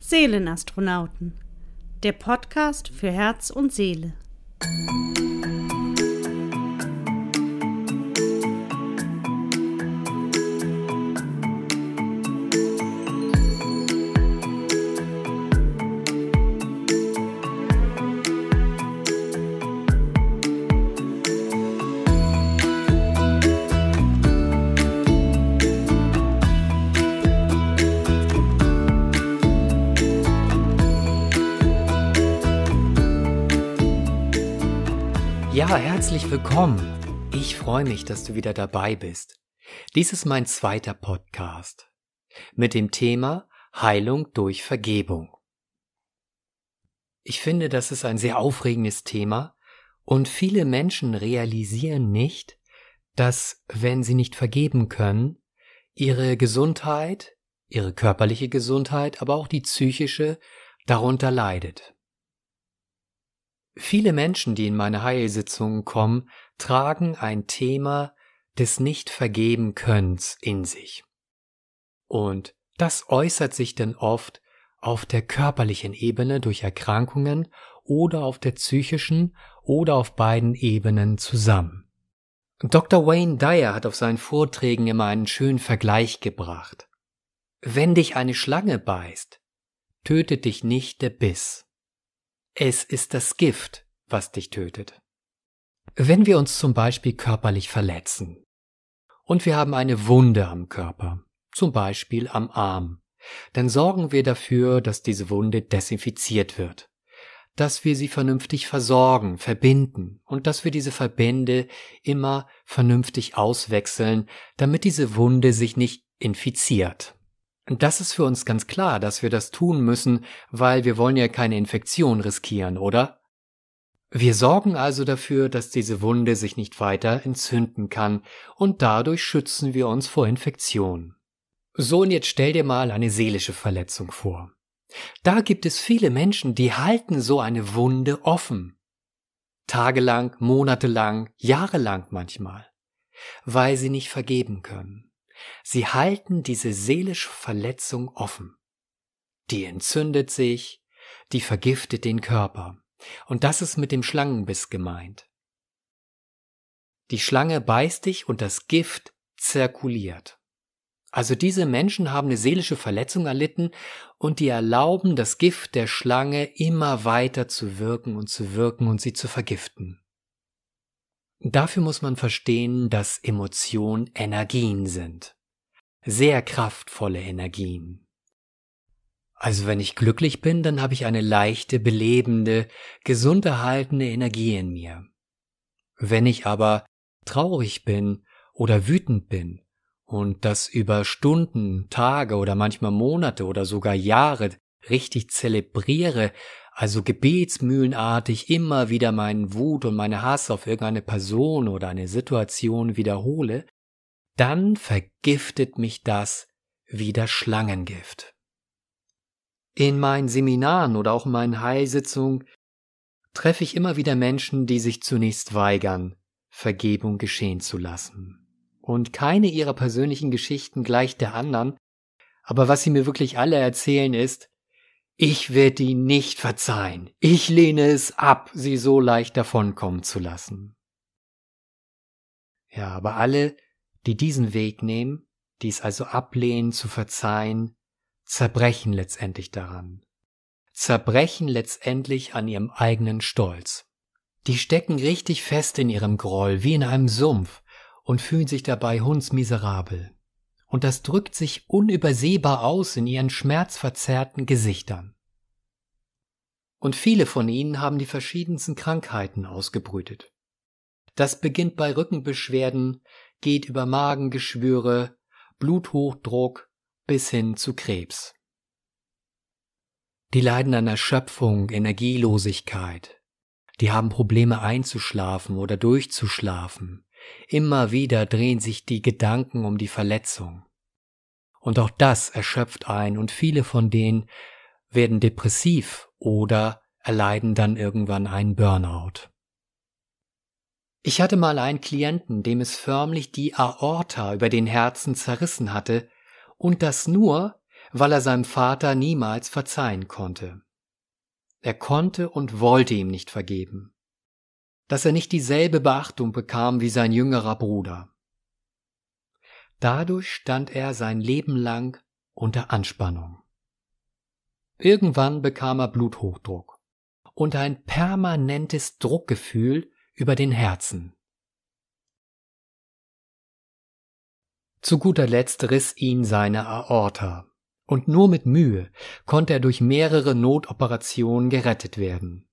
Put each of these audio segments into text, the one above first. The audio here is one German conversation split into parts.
Seelenastronauten, der Podcast für Herz und Seele. Ja, herzlich willkommen. Ich freue mich, dass du wieder dabei bist. Dies ist mein zweiter Podcast mit dem Thema Heilung durch Vergebung. Ich finde, das ist ein sehr aufregendes Thema und viele Menschen realisieren nicht, dass wenn sie nicht vergeben können, ihre Gesundheit, ihre körperliche Gesundheit, aber auch die psychische darunter leidet. Viele Menschen, die in meine Heilsitzungen kommen, tragen ein Thema des Nicht-Vergeben-Könns in sich. Und das äußert sich dann oft auf der körperlichen Ebene durch Erkrankungen oder auf der psychischen oder auf beiden Ebenen zusammen. Dr. Wayne Dyer hat auf seinen Vorträgen immer einen schönen Vergleich gebracht. Wenn dich eine Schlange beißt, tötet dich nicht der Biss. Es ist das Gift, was dich tötet. Wenn wir uns zum Beispiel körperlich verletzen und wir haben eine Wunde am Körper, zum Beispiel am Arm, dann sorgen wir dafür, dass diese Wunde desinfiziert wird, dass wir sie vernünftig versorgen, verbinden und dass wir diese Verbände immer vernünftig auswechseln, damit diese Wunde sich nicht infiziert. Das ist für uns ganz klar, dass wir das tun müssen, weil wir wollen ja keine Infektion riskieren, oder? Wir sorgen also dafür, dass diese Wunde sich nicht weiter entzünden kann, und dadurch schützen wir uns vor Infektion. So und jetzt stell dir mal eine seelische Verletzung vor. Da gibt es viele Menschen, die halten so eine Wunde offen. Tagelang, monatelang, jahrelang manchmal, weil sie nicht vergeben können. Sie halten diese seelische Verletzung offen. Die entzündet sich, die vergiftet den Körper. Und das ist mit dem Schlangenbiss gemeint. Die Schlange beißt dich und das Gift zirkuliert. Also diese Menschen haben eine seelische Verletzung erlitten und die erlauben das Gift der Schlange immer weiter zu wirken und zu wirken und sie zu vergiften. Dafür muss man verstehen, dass Emotionen Energien sind. Sehr kraftvolle Energien. Also wenn ich glücklich bin, dann habe ich eine leichte, belebende, gesund erhaltene Energie in mir. Wenn ich aber traurig bin oder wütend bin und das über Stunden, Tage oder manchmal Monate oder sogar Jahre richtig zelebriere, also gebetsmühlenartig immer wieder meinen Wut und meine Hass auf irgendeine Person oder eine Situation wiederhole, dann vergiftet mich das wie das Schlangengift. In meinen Seminaren oder auch in meinen Heilsitzungen treffe ich immer wieder Menschen, die sich zunächst weigern, Vergebung geschehen zu lassen. Und keine ihrer persönlichen Geschichten gleicht der anderen, aber was sie mir wirklich alle erzählen ist, ich werde ihnen nicht verzeihen. Ich lehne es ab, sie so leicht davonkommen zu lassen. Ja, aber alle, die diesen Weg nehmen, die es also ablehnen zu verzeihen, zerbrechen letztendlich daran. Zerbrechen letztendlich an ihrem eigenen Stolz. Die stecken richtig fest in ihrem Groll, wie in einem Sumpf, und fühlen sich dabei hundsmiserabel und das drückt sich unübersehbar aus in ihren schmerzverzerrten Gesichtern. Und viele von ihnen haben die verschiedensten Krankheiten ausgebrütet. Das beginnt bei Rückenbeschwerden, geht über Magengeschwüre, Bluthochdruck bis hin zu Krebs. Die leiden an Erschöpfung, Energielosigkeit. Die haben Probleme einzuschlafen oder durchzuschlafen. Immer wieder drehen sich die Gedanken um die Verletzung. Und auch das erschöpft ein und viele von denen werden depressiv oder erleiden dann irgendwann einen Burnout. Ich hatte mal einen Klienten, dem es förmlich die Aorta über den Herzen zerrissen hatte, und das nur, weil er seinem Vater niemals verzeihen konnte. Er konnte und wollte ihm nicht vergeben, dass er nicht dieselbe Beachtung bekam wie sein jüngerer Bruder. Dadurch stand er sein Leben lang unter Anspannung. Irgendwann bekam er Bluthochdruck und ein permanentes Druckgefühl über den Herzen. Zu guter Letzt riss ihn seine Aorta, und nur mit Mühe konnte er durch mehrere Notoperationen gerettet werden.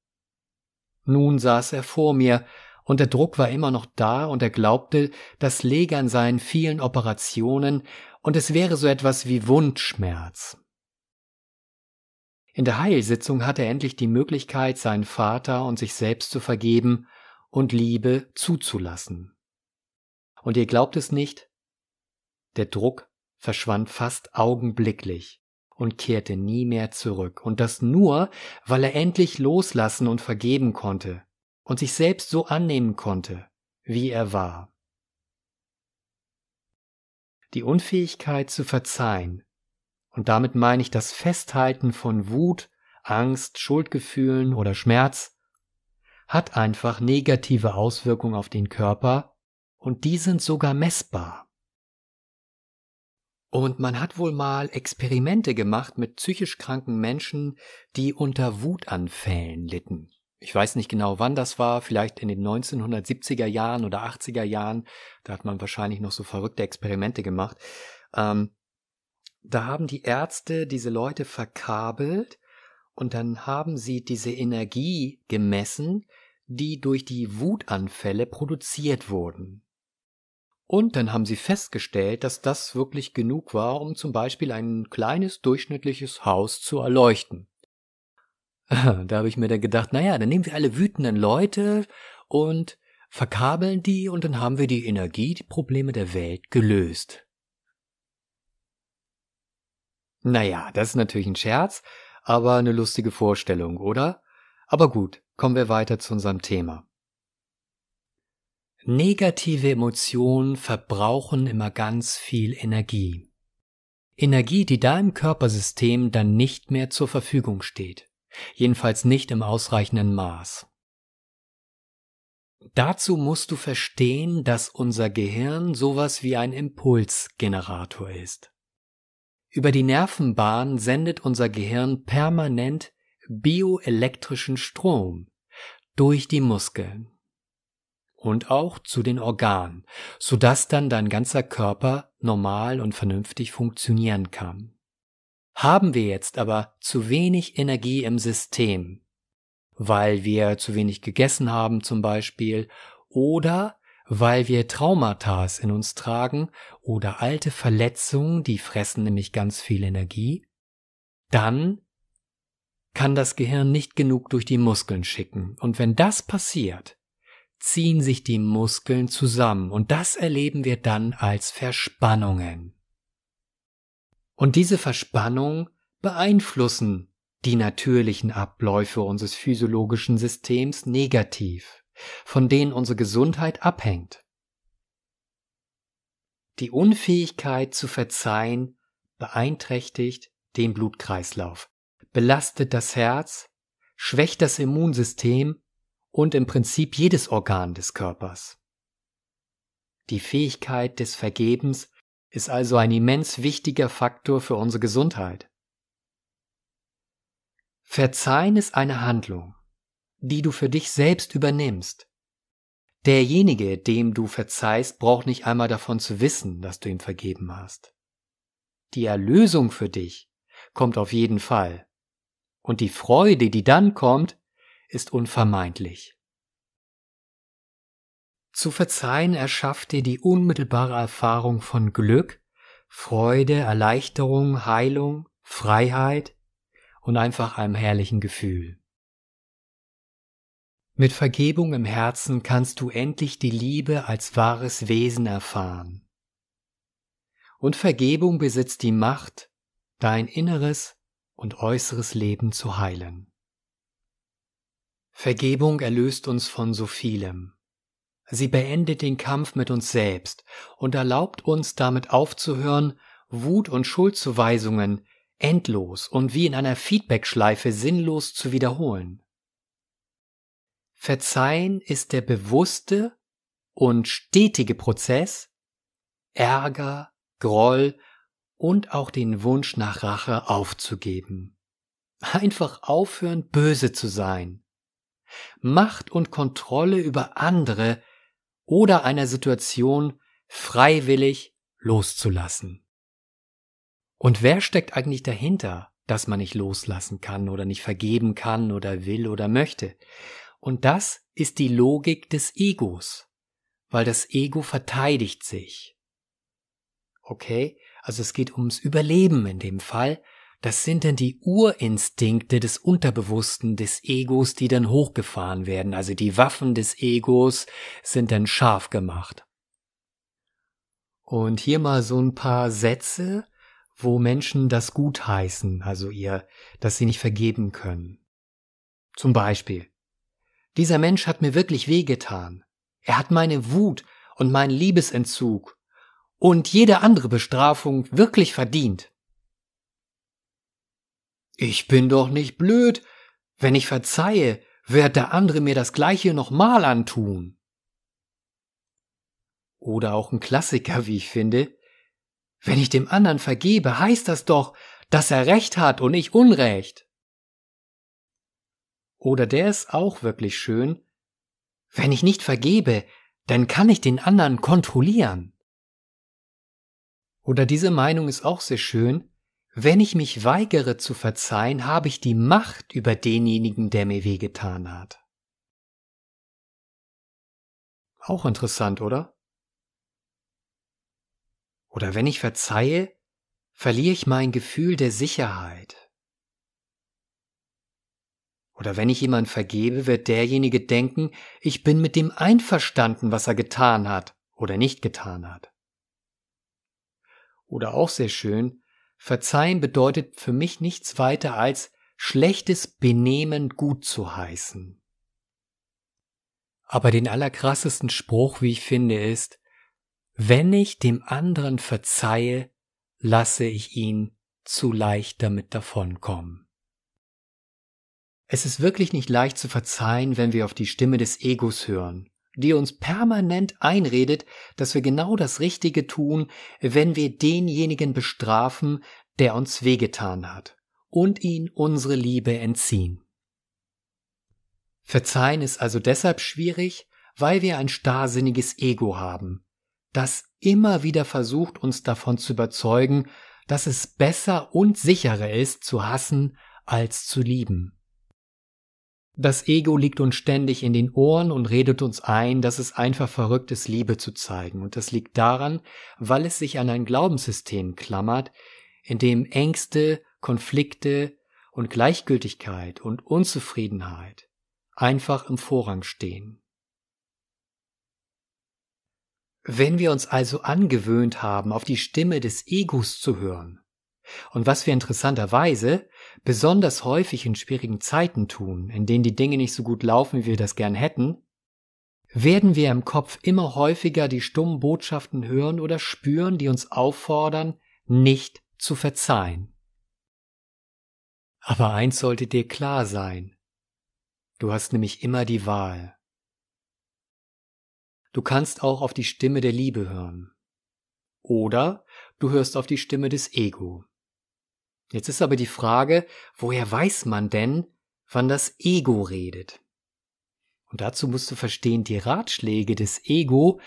Nun saß er vor mir, und der Druck war immer noch da, und er glaubte, das läge an seinen vielen Operationen, und es wäre so etwas wie Wundschmerz. In der Heilsitzung hatte er endlich die Möglichkeit, seinen Vater und sich selbst zu vergeben und Liebe zuzulassen. Und ihr glaubt es nicht, der Druck verschwand fast augenblicklich und kehrte nie mehr zurück, und das nur, weil er endlich loslassen und vergeben konnte und sich selbst so annehmen konnte, wie er war. Die Unfähigkeit zu verzeihen und damit meine ich das Festhalten von Wut, Angst, Schuldgefühlen oder Schmerz, hat einfach negative Auswirkungen auf den Körper und die sind sogar messbar. Und man hat wohl mal Experimente gemacht mit psychisch kranken Menschen, die unter Wutanfällen litten. Ich weiß nicht genau, wann das war, vielleicht in den 1970er Jahren oder 80er Jahren. Da hat man wahrscheinlich noch so verrückte Experimente gemacht. Ähm, da haben die Ärzte diese Leute verkabelt und dann haben sie diese Energie gemessen, die durch die Wutanfälle produziert wurden. Und dann haben sie festgestellt, dass das wirklich genug war, um zum Beispiel ein kleines durchschnittliches Haus zu erleuchten. Da habe ich mir dann gedacht, naja, dann nehmen wir alle wütenden Leute und verkabeln die und dann haben wir die Energie, die Probleme der Welt gelöst. Naja, das ist natürlich ein Scherz, aber eine lustige Vorstellung, oder? Aber gut, kommen wir weiter zu unserem Thema. Negative Emotionen verbrauchen immer ganz viel Energie. Energie, die da im Körpersystem dann nicht mehr zur Verfügung steht. Jedenfalls nicht im ausreichenden Maß. Dazu musst du verstehen, dass unser Gehirn sowas wie ein Impulsgenerator ist. Über die Nervenbahn sendet unser Gehirn permanent bioelektrischen Strom durch die Muskeln und auch zu den Organen, sodass dann dein ganzer Körper normal und vernünftig funktionieren kann. Haben wir jetzt aber zu wenig Energie im System, weil wir zu wenig gegessen haben zum Beispiel, oder weil wir Traumata in uns tragen oder alte Verletzungen, die fressen nämlich ganz viel Energie, dann kann das Gehirn nicht genug durch die Muskeln schicken. Und wenn das passiert, ziehen sich die Muskeln zusammen und das erleben wir dann als Verspannungen. Und diese Verspannungen beeinflussen die natürlichen Abläufe unseres physiologischen Systems negativ von denen unsere Gesundheit abhängt. Die Unfähigkeit zu verzeihen beeinträchtigt den Blutkreislauf, belastet das Herz, schwächt das Immunsystem und im Prinzip jedes Organ des Körpers. Die Fähigkeit des Vergebens ist also ein immens wichtiger Faktor für unsere Gesundheit. Verzeihen ist eine Handlung, die du für dich selbst übernimmst. Derjenige, dem du verzeihst, braucht nicht einmal davon zu wissen, dass du ihm vergeben hast. Die Erlösung für dich kommt auf jeden Fall. Und die Freude, die dann kommt, ist unvermeidlich. Zu verzeihen erschafft dir die unmittelbare Erfahrung von Glück, Freude, Erleichterung, Heilung, Freiheit und einfach einem herrlichen Gefühl. Mit Vergebung im Herzen kannst du endlich die Liebe als wahres Wesen erfahren. Und Vergebung besitzt die Macht, dein inneres und äußeres Leben zu heilen. Vergebung erlöst uns von so vielem. Sie beendet den Kampf mit uns selbst und erlaubt uns damit aufzuhören, Wut und Schuldzuweisungen endlos und wie in einer Feedbackschleife sinnlos zu wiederholen. Verzeihen ist der bewusste und stetige Prozess, Ärger, Groll und auch den Wunsch nach Rache aufzugeben. Einfach aufhören, böse zu sein. Macht und Kontrolle über andere oder einer Situation freiwillig loszulassen. Und wer steckt eigentlich dahinter, dass man nicht loslassen kann oder nicht vergeben kann oder will oder möchte? Und das ist die Logik des Egos, weil das Ego verteidigt sich. Okay, also es geht ums Überleben in dem Fall. Das sind dann die Urinstinkte des Unterbewussten des Egos, die dann hochgefahren werden. Also die Waffen des Egos sind dann scharf gemacht. Und hier mal so ein paar Sätze, wo Menschen das gut heißen, also ihr, dass sie nicht vergeben können. Zum Beispiel. Dieser Mensch hat mir wirklich wehgetan. Er hat meine Wut und meinen Liebesentzug und jede andere Bestrafung wirklich verdient. Ich bin doch nicht blöd. Wenn ich verzeihe, wird der andere mir das gleiche nochmal antun. Oder auch ein Klassiker, wie ich finde. Wenn ich dem anderen vergebe, heißt das doch, dass er Recht hat und ich Unrecht. Oder der ist auch wirklich schön. Wenn ich nicht vergebe, dann kann ich den anderen kontrollieren. Oder diese Meinung ist auch sehr schön. Wenn ich mich weigere zu verzeihen, habe ich die Macht über denjenigen, der mir wehgetan hat. Auch interessant, oder? Oder wenn ich verzeihe, verliere ich mein Gefühl der Sicherheit. Oder wenn ich jemand vergebe, wird derjenige denken, ich bin mit dem einverstanden, was er getan hat oder nicht getan hat. Oder auch sehr schön, Verzeihen bedeutet für mich nichts weiter als schlechtes Benehmen gut zu heißen. Aber den allerkrassesten Spruch, wie ich finde, ist, wenn ich dem anderen verzeihe, lasse ich ihn zu leicht damit davonkommen. Es ist wirklich nicht leicht zu verzeihen, wenn wir auf die Stimme des Egos hören die uns permanent einredet, dass wir genau das Richtige tun, wenn wir denjenigen bestrafen, der uns wehgetan hat, und ihn unsere Liebe entziehen. Verzeihen ist also deshalb schwierig, weil wir ein starrsinniges Ego haben, das immer wieder versucht, uns davon zu überzeugen, dass es besser und sicherer ist, zu hassen als zu lieben. Das Ego liegt uns ständig in den Ohren und redet uns ein, dass es einfach verrückt ist, Liebe zu zeigen. Und das liegt daran, weil es sich an ein Glaubenssystem klammert, in dem Ängste, Konflikte und Gleichgültigkeit und Unzufriedenheit einfach im Vorrang stehen. Wenn wir uns also angewöhnt haben, auf die Stimme des Egos zu hören, und was wir interessanterweise besonders häufig in schwierigen Zeiten tun, in denen die Dinge nicht so gut laufen, wie wir das gern hätten, werden wir im Kopf immer häufiger die stummen Botschaften hören oder spüren, die uns auffordern, nicht zu verzeihen. Aber eins sollte dir klar sein. Du hast nämlich immer die Wahl. Du kannst auch auf die Stimme der Liebe hören. Oder du hörst auf die Stimme des Ego. Jetzt ist aber die Frage, woher weiß man denn, wann das Ego redet? Und dazu musst du verstehen, die Ratschläge des Ego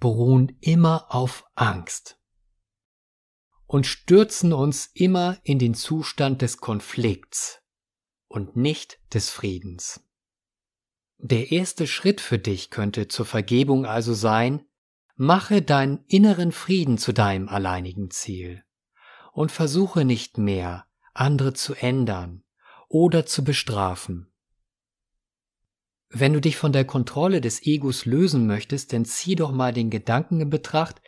beruhen immer auf Angst und stürzen uns immer in den Zustand des Konflikts und nicht des Friedens. Der erste Schritt für dich könnte zur Vergebung also sein, mache deinen inneren Frieden zu deinem alleinigen Ziel und versuche nicht mehr, andere zu ändern oder zu bestrafen. Wenn du dich von der Kontrolle des Egos lösen möchtest, dann zieh doch mal den Gedanken in Betracht,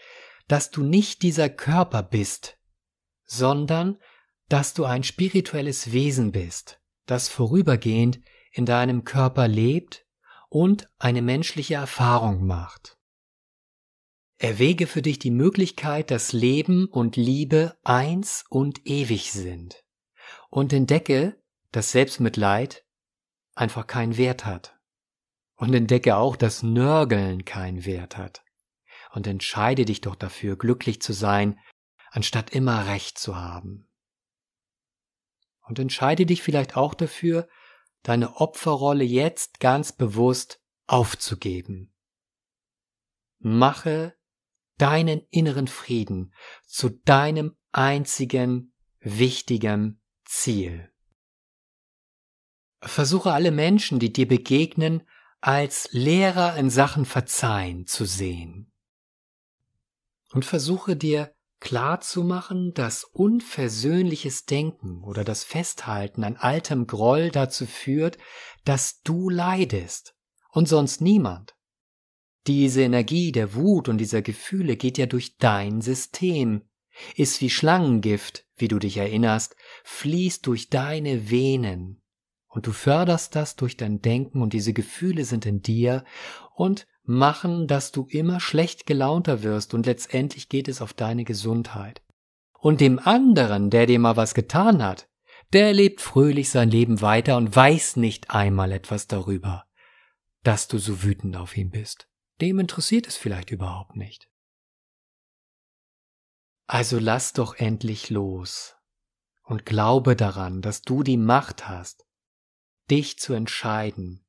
dass du nicht dieser Körper bist, sondern dass du ein spirituelles Wesen bist, das vorübergehend in deinem Körper lebt und eine menschliche Erfahrung macht. Erwäge für dich die Möglichkeit, dass Leben und Liebe eins und ewig sind. und entdecke, dass Selbstmitleid einfach keinen Wert hat. Und entdecke auch, dass Nörgeln keinen Wert hat. Und entscheide dich doch dafür, glücklich zu sein, anstatt immer Recht zu haben. Und entscheide dich vielleicht auch dafür, deine Opferrolle jetzt ganz bewusst aufzugeben. Mache deinen inneren Frieden zu deinem einzigen wichtigen Ziel. Versuche alle Menschen, die dir begegnen, als Lehrer in Sachen Verzeihen zu sehen. Und versuche dir klar zu machen, dass unversöhnliches Denken oder das Festhalten an altem Groll dazu führt, dass du leidest und sonst niemand. Diese Energie der Wut und dieser Gefühle geht ja durch dein System, ist wie Schlangengift, wie du dich erinnerst, fließt durch deine Venen. Und du förderst das durch dein Denken und diese Gefühle sind in dir und machen, dass du immer schlecht gelaunter wirst und letztendlich geht es auf deine Gesundheit. Und dem anderen, der dir mal was getan hat, der lebt fröhlich sein Leben weiter und weiß nicht einmal etwas darüber, dass du so wütend auf ihn bist. Dem interessiert es vielleicht überhaupt nicht. Also lass doch endlich los und glaube daran, dass du die Macht hast, dich zu entscheiden,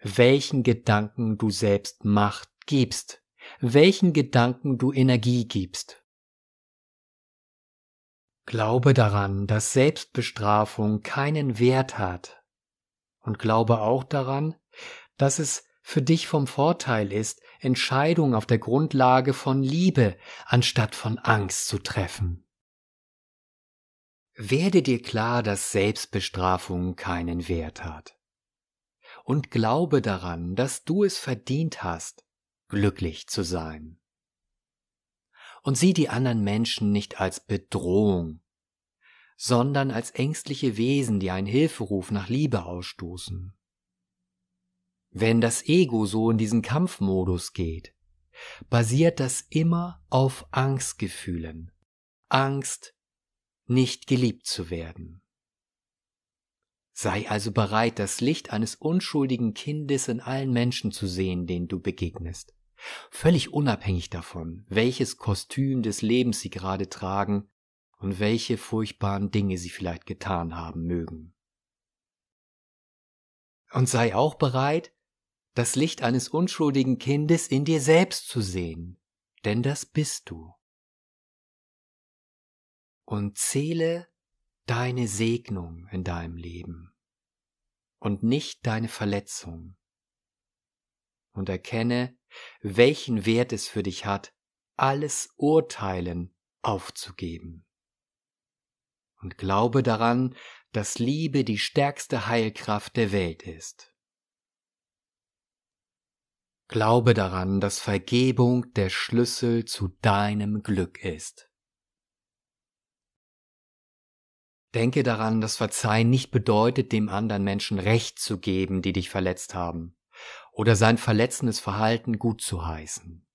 welchen Gedanken du selbst Macht gibst, welchen Gedanken du Energie gibst. Glaube daran, dass Selbstbestrafung keinen Wert hat und glaube auch daran, dass es für dich vom Vorteil ist, Entscheidungen auf der Grundlage von Liebe anstatt von Angst zu treffen. Werde dir klar, dass Selbstbestrafung keinen Wert hat und glaube daran, dass du es verdient hast, glücklich zu sein. Und sieh die anderen Menschen nicht als Bedrohung, sondern als ängstliche Wesen, die einen Hilferuf nach Liebe ausstoßen. Wenn das Ego so in diesen Kampfmodus geht, basiert das immer auf Angstgefühlen. Angst, nicht geliebt zu werden. Sei also bereit, das Licht eines unschuldigen Kindes in allen Menschen zu sehen, denen du begegnest. Völlig unabhängig davon, welches Kostüm des Lebens sie gerade tragen und welche furchtbaren Dinge sie vielleicht getan haben mögen. Und sei auch bereit, das Licht eines unschuldigen Kindes in dir selbst zu sehen, denn das bist du. Und zähle deine Segnung in deinem Leben und nicht deine Verletzung. Und erkenne, welchen Wert es für dich hat, alles Urteilen aufzugeben. Und glaube daran, dass Liebe die stärkste Heilkraft der Welt ist. Glaube daran, dass Vergebung der Schlüssel zu deinem Glück ist. Denke daran, dass Verzeihen nicht bedeutet, dem anderen Menschen Recht zu geben, die dich verletzt haben, oder sein verletzendes Verhalten gut zu heißen.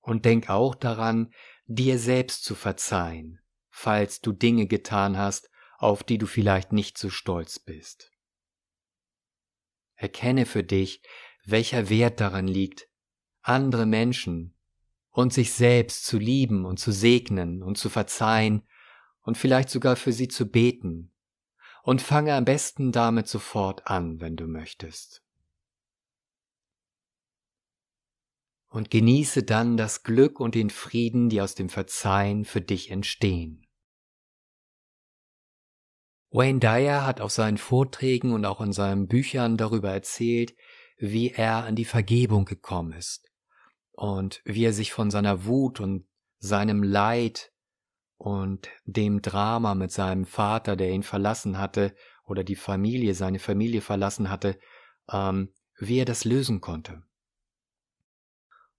Und denk auch daran, dir selbst zu verzeihen, falls du Dinge getan hast, auf die du vielleicht nicht so stolz bist. Erkenne für dich, welcher Wert daran liegt, andere Menschen und sich selbst zu lieben und zu segnen und zu verzeihen und vielleicht sogar für sie zu beten. Und fange am besten damit sofort an, wenn du möchtest. Und genieße dann das Glück und den Frieden, die aus dem Verzeihen für dich entstehen. Wayne Dyer hat auf seinen Vorträgen und auch in seinen Büchern darüber erzählt, wie er an die Vergebung gekommen ist und wie er sich von seiner Wut und seinem Leid und dem Drama mit seinem Vater, der ihn verlassen hatte, oder die Familie, seine Familie verlassen hatte, ähm, wie er das lösen konnte.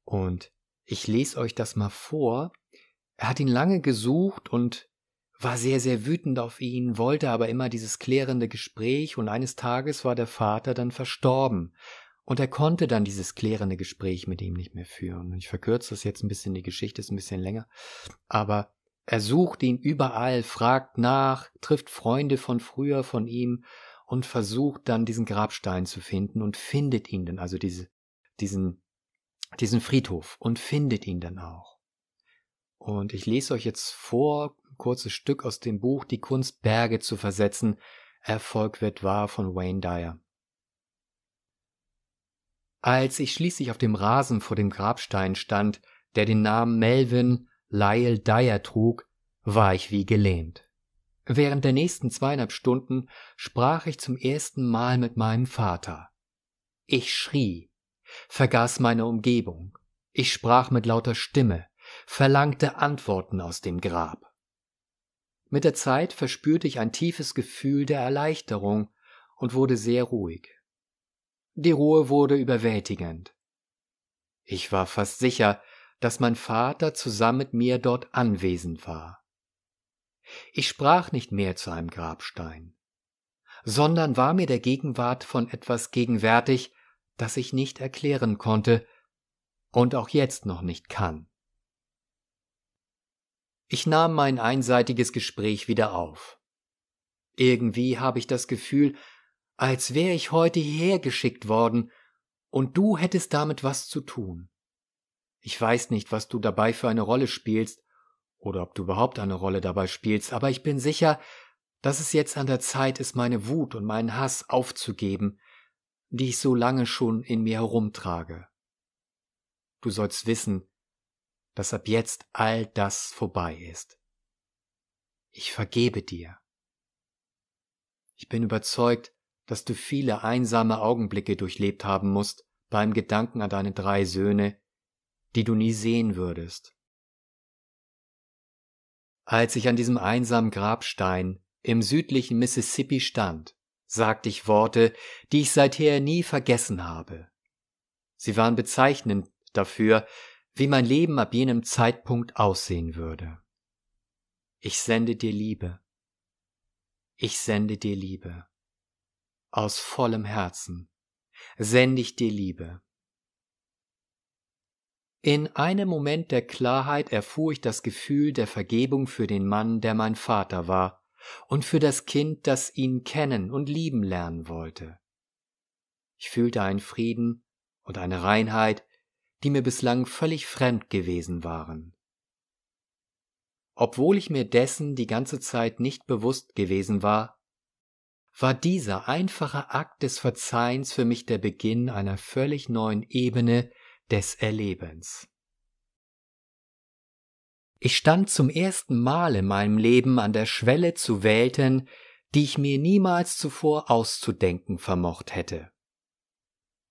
Und ich lese euch das mal vor. Er hat ihn lange gesucht und war sehr, sehr wütend auf ihn, wollte aber immer dieses klärende Gespräch, und eines Tages war der Vater dann verstorben, und er konnte dann dieses klärende Gespräch mit ihm nicht mehr führen. Ich verkürze das jetzt ein bisschen, die Geschichte ist ein bisschen länger, aber Er sucht ihn überall, fragt nach, trifft Freunde von früher von ihm und versucht dann diesen Grabstein zu finden und findet ihn dann, also diese, diesen, diesen Friedhof und findet ihn dann auch. Und ich lese euch jetzt vor, ein kurzes Stück aus dem Buch Die Kunst Berge zu versetzen. Erfolg wird wahr von Wayne Dyer. Als ich schließlich auf dem Rasen vor dem Grabstein stand, der den Namen Melvin Lyle Dyer trug, war ich wie gelähmt. Während der nächsten zweieinhalb Stunden sprach ich zum ersten Mal mit meinem Vater. Ich schrie, vergaß meine Umgebung. Ich sprach mit lauter Stimme, verlangte Antworten aus dem Grab. Mit der Zeit verspürte ich ein tiefes Gefühl der Erleichterung und wurde sehr ruhig. Die Ruhe wurde überwältigend. Ich war fast sicher, dass mein Vater zusammen mit mir dort anwesend war. Ich sprach nicht mehr zu einem Grabstein, sondern war mir der Gegenwart von etwas gegenwärtig, das ich nicht erklären konnte und auch jetzt noch nicht kann. Ich nahm mein einseitiges Gespräch wieder auf. Irgendwie habe ich das Gefühl, als wäre ich heute hierher geschickt worden, und du hättest damit was zu tun. Ich weiß nicht, was du dabei für eine Rolle spielst, oder ob du überhaupt eine Rolle dabei spielst, aber ich bin sicher, dass es jetzt an der Zeit ist, meine Wut und meinen Hass aufzugeben, die ich so lange schon in mir herumtrage. Du sollst wissen, dass ab jetzt all das vorbei ist. Ich vergebe dir. Ich bin überzeugt, dass du viele einsame Augenblicke durchlebt haben musst beim Gedanken an deine drei Söhne, die du nie sehen würdest. Als ich an diesem einsamen Grabstein im südlichen Mississippi stand, sagte ich Worte, die ich seither nie vergessen habe. Sie waren bezeichnend dafür, wie mein Leben ab jenem Zeitpunkt aussehen würde. Ich sende dir Liebe. Ich sende dir Liebe. Aus vollem Herzen sende ich dir Liebe. In einem Moment der Klarheit erfuhr ich das Gefühl der Vergebung für den Mann, der mein Vater war, und für das Kind, das ihn kennen und lieben lernen wollte. Ich fühlte einen Frieden und eine Reinheit, die mir bislang völlig fremd gewesen waren. Obwohl ich mir dessen die ganze Zeit nicht bewusst gewesen war, war dieser einfache Akt des Verzeihens für mich der Beginn einer völlig neuen Ebene des Erlebens. Ich stand zum ersten Mal in meinem Leben an der Schwelle zu Welten, die ich mir niemals zuvor auszudenken vermocht hätte.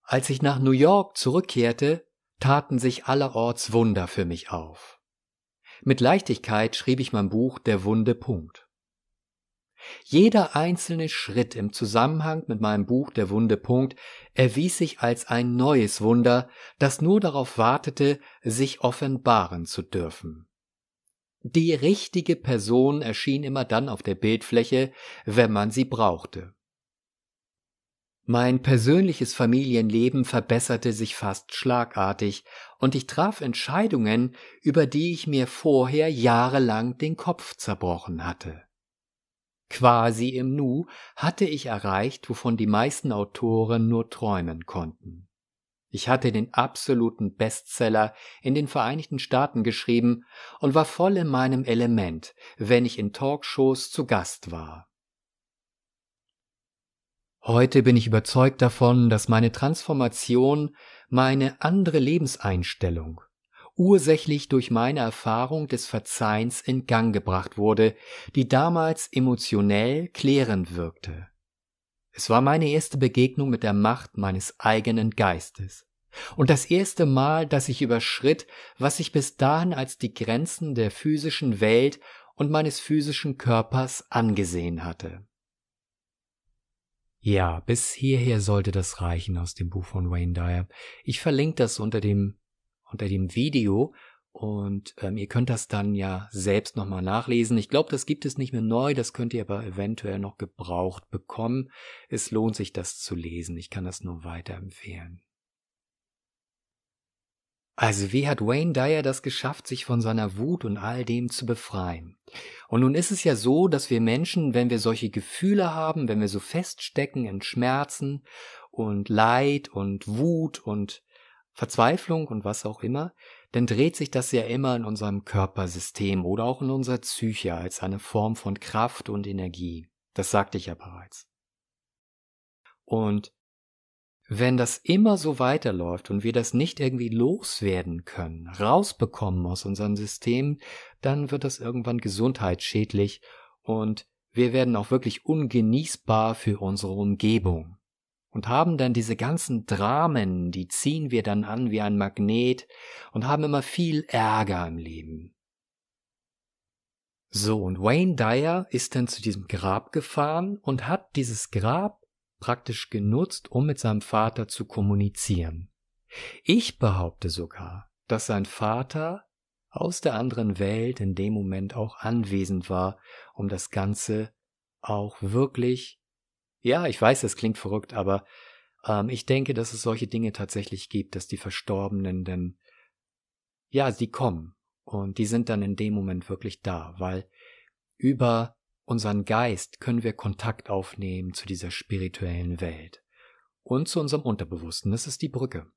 Als ich nach New York zurückkehrte, taten sich allerorts Wunder für mich auf. Mit Leichtigkeit schrieb ich mein Buch Der Wunde Punkt. Jeder einzelne Schritt im Zusammenhang mit meinem Buch Der Wunde Punkt erwies sich als ein neues Wunder, das nur darauf wartete, sich offenbaren zu dürfen. Die richtige Person erschien immer dann auf der Bildfläche, wenn man sie brauchte. Mein persönliches Familienleben verbesserte sich fast schlagartig, und ich traf Entscheidungen, über die ich mir vorher jahrelang den Kopf zerbrochen hatte. Quasi im Nu hatte ich erreicht, wovon die meisten Autoren nur träumen konnten. Ich hatte den absoluten Bestseller in den Vereinigten Staaten geschrieben und war voll in meinem Element, wenn ich in Talkshows zu Gast war. Heute bin ich überzeugt davon, dass meine Transformation meine andere Lebenseinstellung ursächlich durch meine Erfahrung des Verzeihens in Gang gebracht wurde, die damals emotionell klärend wirkte. Es war meine erste Begegnung mit der Macht meines eigenen Geistes und das erste Mal, dass ich überschritt, was ich bis dahin als die Grenzen der physischen Welt und meines physischen Körpers angesehen hatte. Ja, bis hierher sollte das reichen aus dem Buch von Wayne Dyer. Ich verlinke das unter dem unter dem Video und ähm, ihr könnt das dann ja selbst nochmal nachlesen. Ich glaube, das gibt es nicht mehr neu, das könnt ihr aber eventuell noch gebraucht bekommen. Es lohnt sich, das zu lesen. Ich kann das nur weiterempfehlen. Also wie hat Wayne Dyer das geschafft, sich von seiner Wut und all dem zu befreien? Und nun ist es ja so, dass wir Menschen, wenn wir solche Gefühle haben, wenn wir so feststecken in Schmerzen und Leid und Wut und Verzweiflung und was auch immer, dann dreht sich das ja immer in unserem Körpersystem oder auch in unserer Psyche als eine Form von Kraft und Energie. Das sagte ich ja bereits. Und wenn das immer so weiterläuft und wir das nicht irgendwie loswerden können, rausbekommen aus unserem System, dann wird das irgendwann gesundheitsschädlich und wir werden auch wirklich ungenießbar für unsere Umgebung. Und haben dann diese ganzen Dramen, die ziehen wir dann an wie ein Magnet und haben immer viel Ärger im Leben. So, und Wayne Dyer ist dann zu diesem Grab gefahren und hat dieses Grab praktisch genutzt, um mit seinem Vater zu kommunizieren. Ich behaupte sogar, dass sein Vater aus der anderen Welt in dem Moment auch anwesend war, um das Ganze auch wirklich, ja, ich weiß, es klingt verrückt, aber ähm, ich denke, dass es solche Dinge tatsächlich gibt, dass die Verstorbenen denn, ja, sie kommen und die sind dann in dem Moment wirklich da, weil über unseren Geist können wir Kontakt aufnehmen zu dieser spirituellen Welt und zu unserem Unterbewussten. Das ist die Brücke.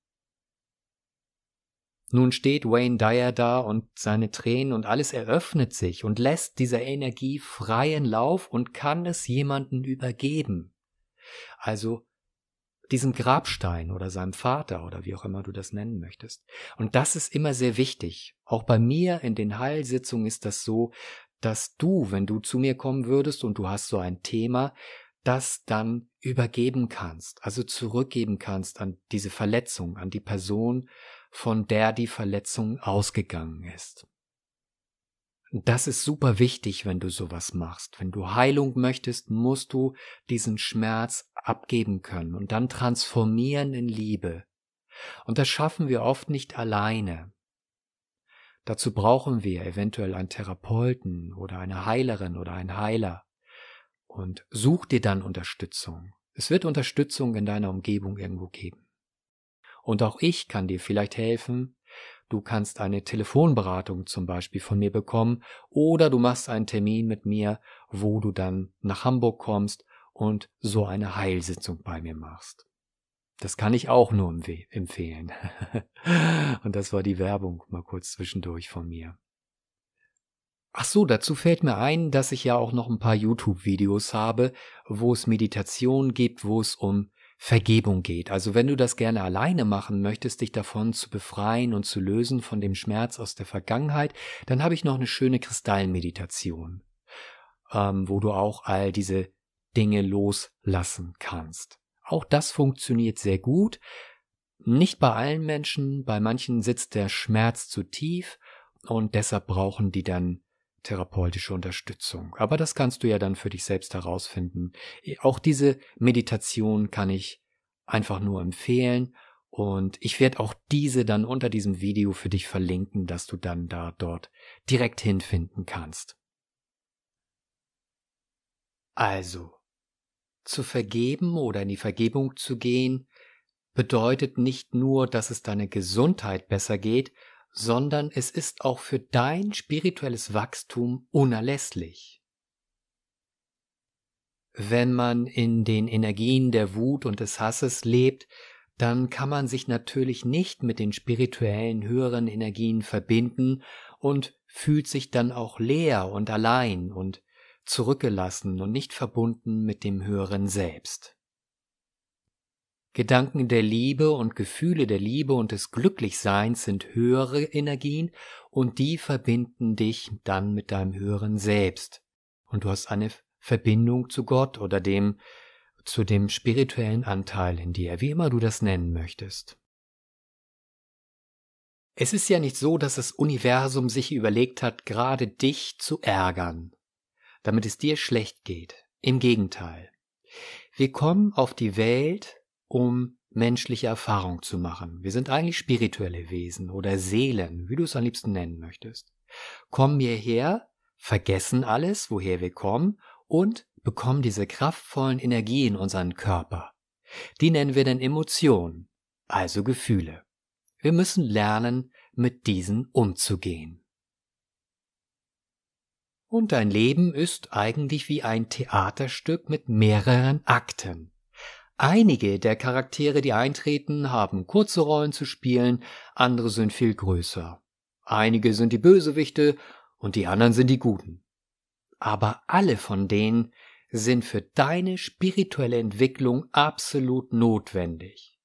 Nun steht Wayne Dyer da und seine Tränen und alles eröffnet sich und lässt dieser Energie freien Lauf und kann es jemanden übergeben. Also diesem Grabstein oder seinem Vater oder wie auch immer du das nennen möchtest. Und das ist immer sehr wichtig. Auch bei mir in den Heilsitzungen ist das so, dass du, wenn du zu mir kommen würdest und du hast so ein Thema, das dann übergeben kannst, also zurückgeben kannst an diese Verletzung, an die Person, von der die Verletzung ausgegangen ist. Das ist super wichtig, wenn du sowas machst. Wenn du Heilung möchtest, musst du diesen Schmerz abgeben können und dann transformieren in Liebe. Und das schaffen wir oft nicht alleine. Dazu brauchen wir eventuell einen Therapeuten oder eine Heilerin oder einen Heiler. Und such dir dann Unterstützung. Es wird Unterstützung in deiner Umgebung irgendwo geben. Und auch ich kann dir vielleicht helfen. Du kannst eine Telefonberatung zum Beispiel von mir bekommen oder du machst einen Termin mit mir, wo du dann nach Hamburg kommst und so eine Heilsitzung bei mir machst. Das kann ich auch nur empfehlen. Und das war die Werbung mal kurz zwischendurch von mir. Ach so, dazu fällt mir ein, dass ich ja auch noch ein paar YouTube-Videos habe, wo es Meditation gibt, wo es um Vergebung geht. Also wenn du das gerne alleine machen möchtest, dich davon zu befreien und zu lösen von dem Schmerz aus der Vergangenheit, dann habe ich noch eine schöne Kristallmeditation, ähm, wo du auch all diese Dinge loslassen kannst. Auch das funktioniert sehr gut. Nicht bei allen Menschen, bei manchen sitzt der Schmerz zu tief und deshalb brauchen die dann therapeutische Unterstützung. Aber das kannst du ja dann für dich selbst herausfinden. Auch diese Meditation kann ich einfach nur empfehlen und ich werde auch diese dann unter diesem Video für dich verlinken, dass du dann da dort direkt hinfinden kannst. Also, zu vergeben oder in die Vergebung zu gehen, bedeutet nicht nur, dass es deine Gesundheit besser geht, sondern es ist auch für dein spirituelles Wachstum unerlässlich. Wenn man in den Energien der Wut und des Hasses lebt, dann kann man sich natürlich nicht mit den spirituellen höheren Energien verbinden und fühlt sich dann auch leer und allein und zurückgelassen und nicht verbunden mit dem höheren Selbst. Gedanken der Liebe und Gefühle der Liebe und des Glücklichseins sind höhere Energien und die verbinden dich dann mit deinem höheren Selbst. Und du hast eine Verbindung zu Gott oder dem, zu dem spirituellen Anteil in dir, wie immer du das nennen möchtest. Es ist ja nicht so, dass das Universum sich überlegt hat, gerade dich zu ärgern damit es dir schlecht geht. Im Gegenteil. Wir kommen auf die Welt, um menschliche Erfahrung zu machen. Wir sind eigentlich spirituelle Wesen oder Seelen, wie du es am liebsten nennen möchtest. Kommen hierher, vergessen alles, woher wir kommen und bekommen diese kraftvollen Energien in unseren Körper. Die nennen wir dann Emotionen, also Gefühle. Wir müssen lernen, mit diesen umzugehen. Und dein Leben ist eigentlich wie ein Theaterstück mit mehreren Akten. Einige der Charaktere, die eintreten, haben kurze Rollen zu spielen, andere sind viel größer. Einige sind die Bösewichte und die anderen sind die Guten. Aber alle von denen sind für deine spirituelle Entwicklung absolut notwendig.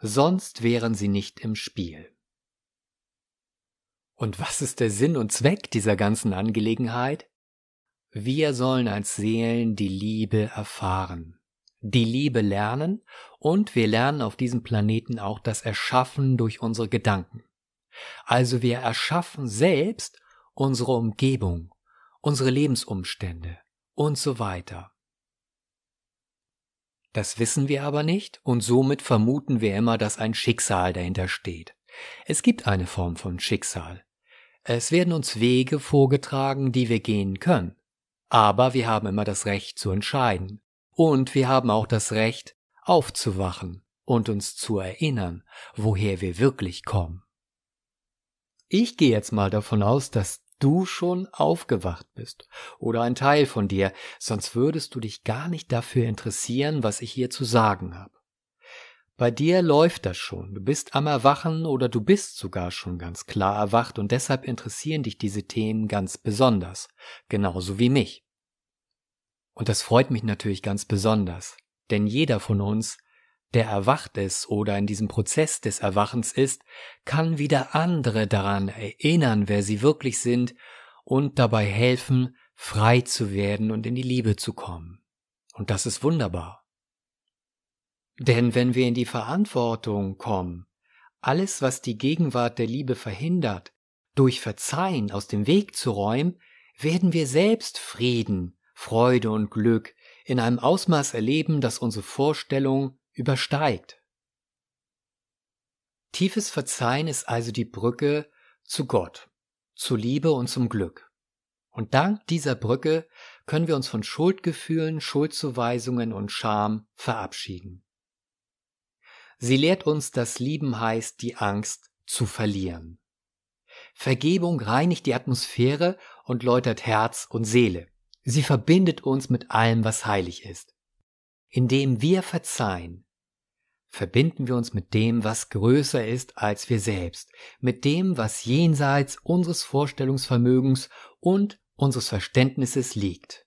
Sonst wären sie nicht im Spiel. Und was ist der Sinn und Zweck dieser ganzen Angelegenheit? Wir sollen als Seelen die Liebe erfahren die Liebe lernen und wir lernen auf diesem Planeten auch das Erschaffen durch unsere Gedanken. Also wir erschaffen selbst unsere Umgebung, unsere Lebensumstände und so weiter. Das wissen wir aber nicht und somit vermuten wir immer, dass ein Schicksal dahinter steht. Es gibt eine Form von Schicksal. Es werden uns Wege vorgetragen, die wir gehen können. Aber wir haben immer das Recht zu entscheiden. Und wir haben auch das Recht, aufzuwachen und uns zu erinnern, woher wir wirklich kommen. Ich gehe jetzt mal davon aus, dass du schon aufgewacht bist oder ein Teil von dir, sonst würdest du dich gar nicht dafür interessieren, was ich hier zu sagen habe. Bei dir läuft das schon, du bist am Erwachen oder du bist sogar schon ganz klar erwacht und deshalb interessieren dich diese Themen ganz besonders, genauso wie mich. Und das freut mich natürlich ganz besonders, denn jeder von uns, der erwacht ist oder in diesem Prozess des Erwachens ist, kann wieder andere daran erinnern, wer sie wirklich sind und dabei helfen, frei zu werden und in die Liebe zu kommen. Und das ist wunderbar. Denn wenn wir in die Verantwortung kommen, alles, was die Gegenwart der Liebe verhindert, durch Verzeihen aus dem Weg zu räumen, werden wir selbst Frieden, Freude und Glück in einem Ausmaß erleben, das unsere Vorstellung übersteigt. Tiefes Verzeihen ist also die Brücke zu Gott, zu Liebe und zum Glück. Und dank dieser Brücke können wir uns von Schuldgefühlen, Schuldzuweisungen und Scham verabschieden. Sie lehrt uns, dass Lieben heißt, die Angst zu verlieren. Vergebung reinigt die Atmosphäre und läutert Herz und Seele. Sie verbindet uns mit allem, was heilig ist. Indem wir verzeihen, verbinden wir uns mit dem, was größer ist als wir selbst, mit dem, was jenseits unseres Vorstellungsvermögens und unseres Verständnisses liegt.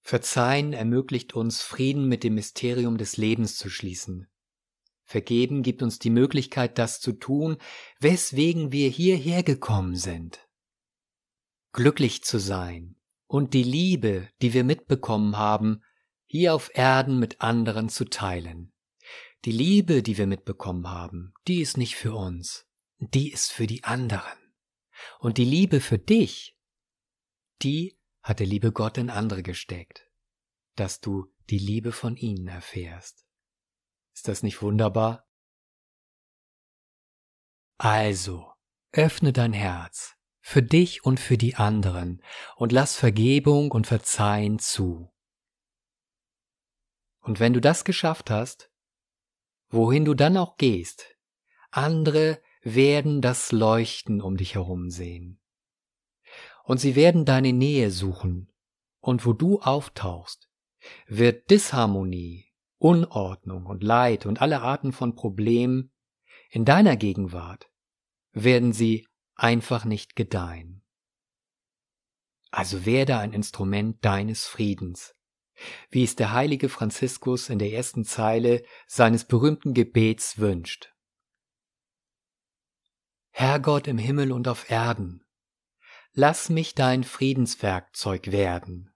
Verzeihen ermöglicht uns, Frieden mit dem Mysterium des Lebens zu schließen. Vergeben gibt uns die Möglichkeit, das zu tun, weswegen wir hierher gekommen sind glücklich zu sein und die Liebe, die wir mitbekommen haben, hier auf Erden mit anderen zu teilen. Die Liebe, die wir mitbekommen haben, die ist nicht für uns, die ist für die anderen. Und die Liebe für dich, die hat der liebe Gott in andere gesteckt, dass du die Liebe von ihnen erfährst. Ist das nicht wunderbar? Also, öffne dein Herz für dich und für die anderen und lass Vergebung und Verzeihen zu. Und wenn du das geschafft hast, wohin du dann auch gehst, andere werden das Leuchten um dich herum sehen. Und sie werden deine Nähe suchen, und wo du auftauchst, wird Disharmonie, Unordnung und Leid und alle Arten von Problemen in deiner Gegenwart werden sie einfach nicht gedeihen. Also werde ein Instrument deines Friedens, wie es der heilige Franziskus in der ersten Zeile seines berühmten Gebets wünscht. Herrgott im Himmel und auf Erden, lass mich dein Friedenswerkzeug werden.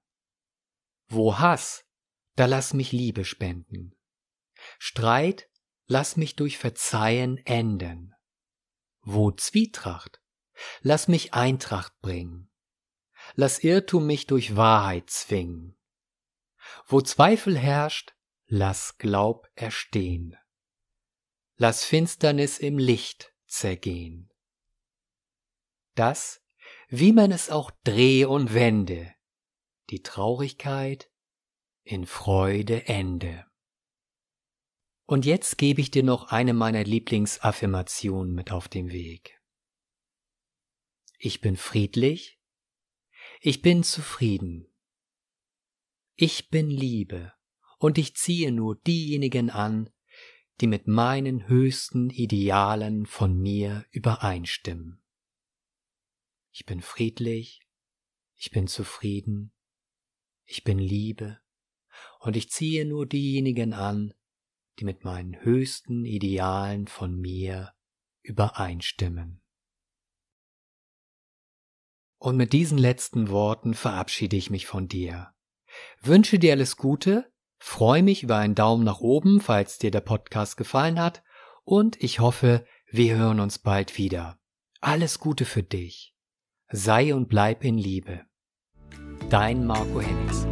Wo Hass, da lass mich Liebe spenden. Streit, lass mich durch Verzeihen enden. Wo Zwietracht, Lass mich Eintracht bringen. Lass Irrtum mich durch Wahrheit zwingen. Wo Zweifel herrscht, lass Glaub erstehen. Lass Finsternis im Licht zergehen. Das, wie man es auch dreh und wende, die Traurigkeit in Freude ende. Und jetzt gebe ich dir noch eine meiner Lieblingsaffirmationen mit auf den Weg. Ich bin friedlich. Ich bin zufrieden. Ich bin Liebe und ich ziehe nur diejenigen an, die mit meinen höchsten Idealen von mir übereinstimmen. Ich bin friedlich, ich bin zufrieden, ich bin Liebe und ich ziehe nur diejenigen an, die mit meinen höchsten Idealen von mir übereinstimmen. Und mit diesen letzten Worten verabschiede ich mich von dir. Wünsche dir alles Gute, freue mich über einen Daumen nach oben, falls dir der Podcast gefallen hat, und ich hoffe, wir hören uns bald wieder. Alles Gute für dich. Sei und bleib in Liebe. Dein Marco Hennigs.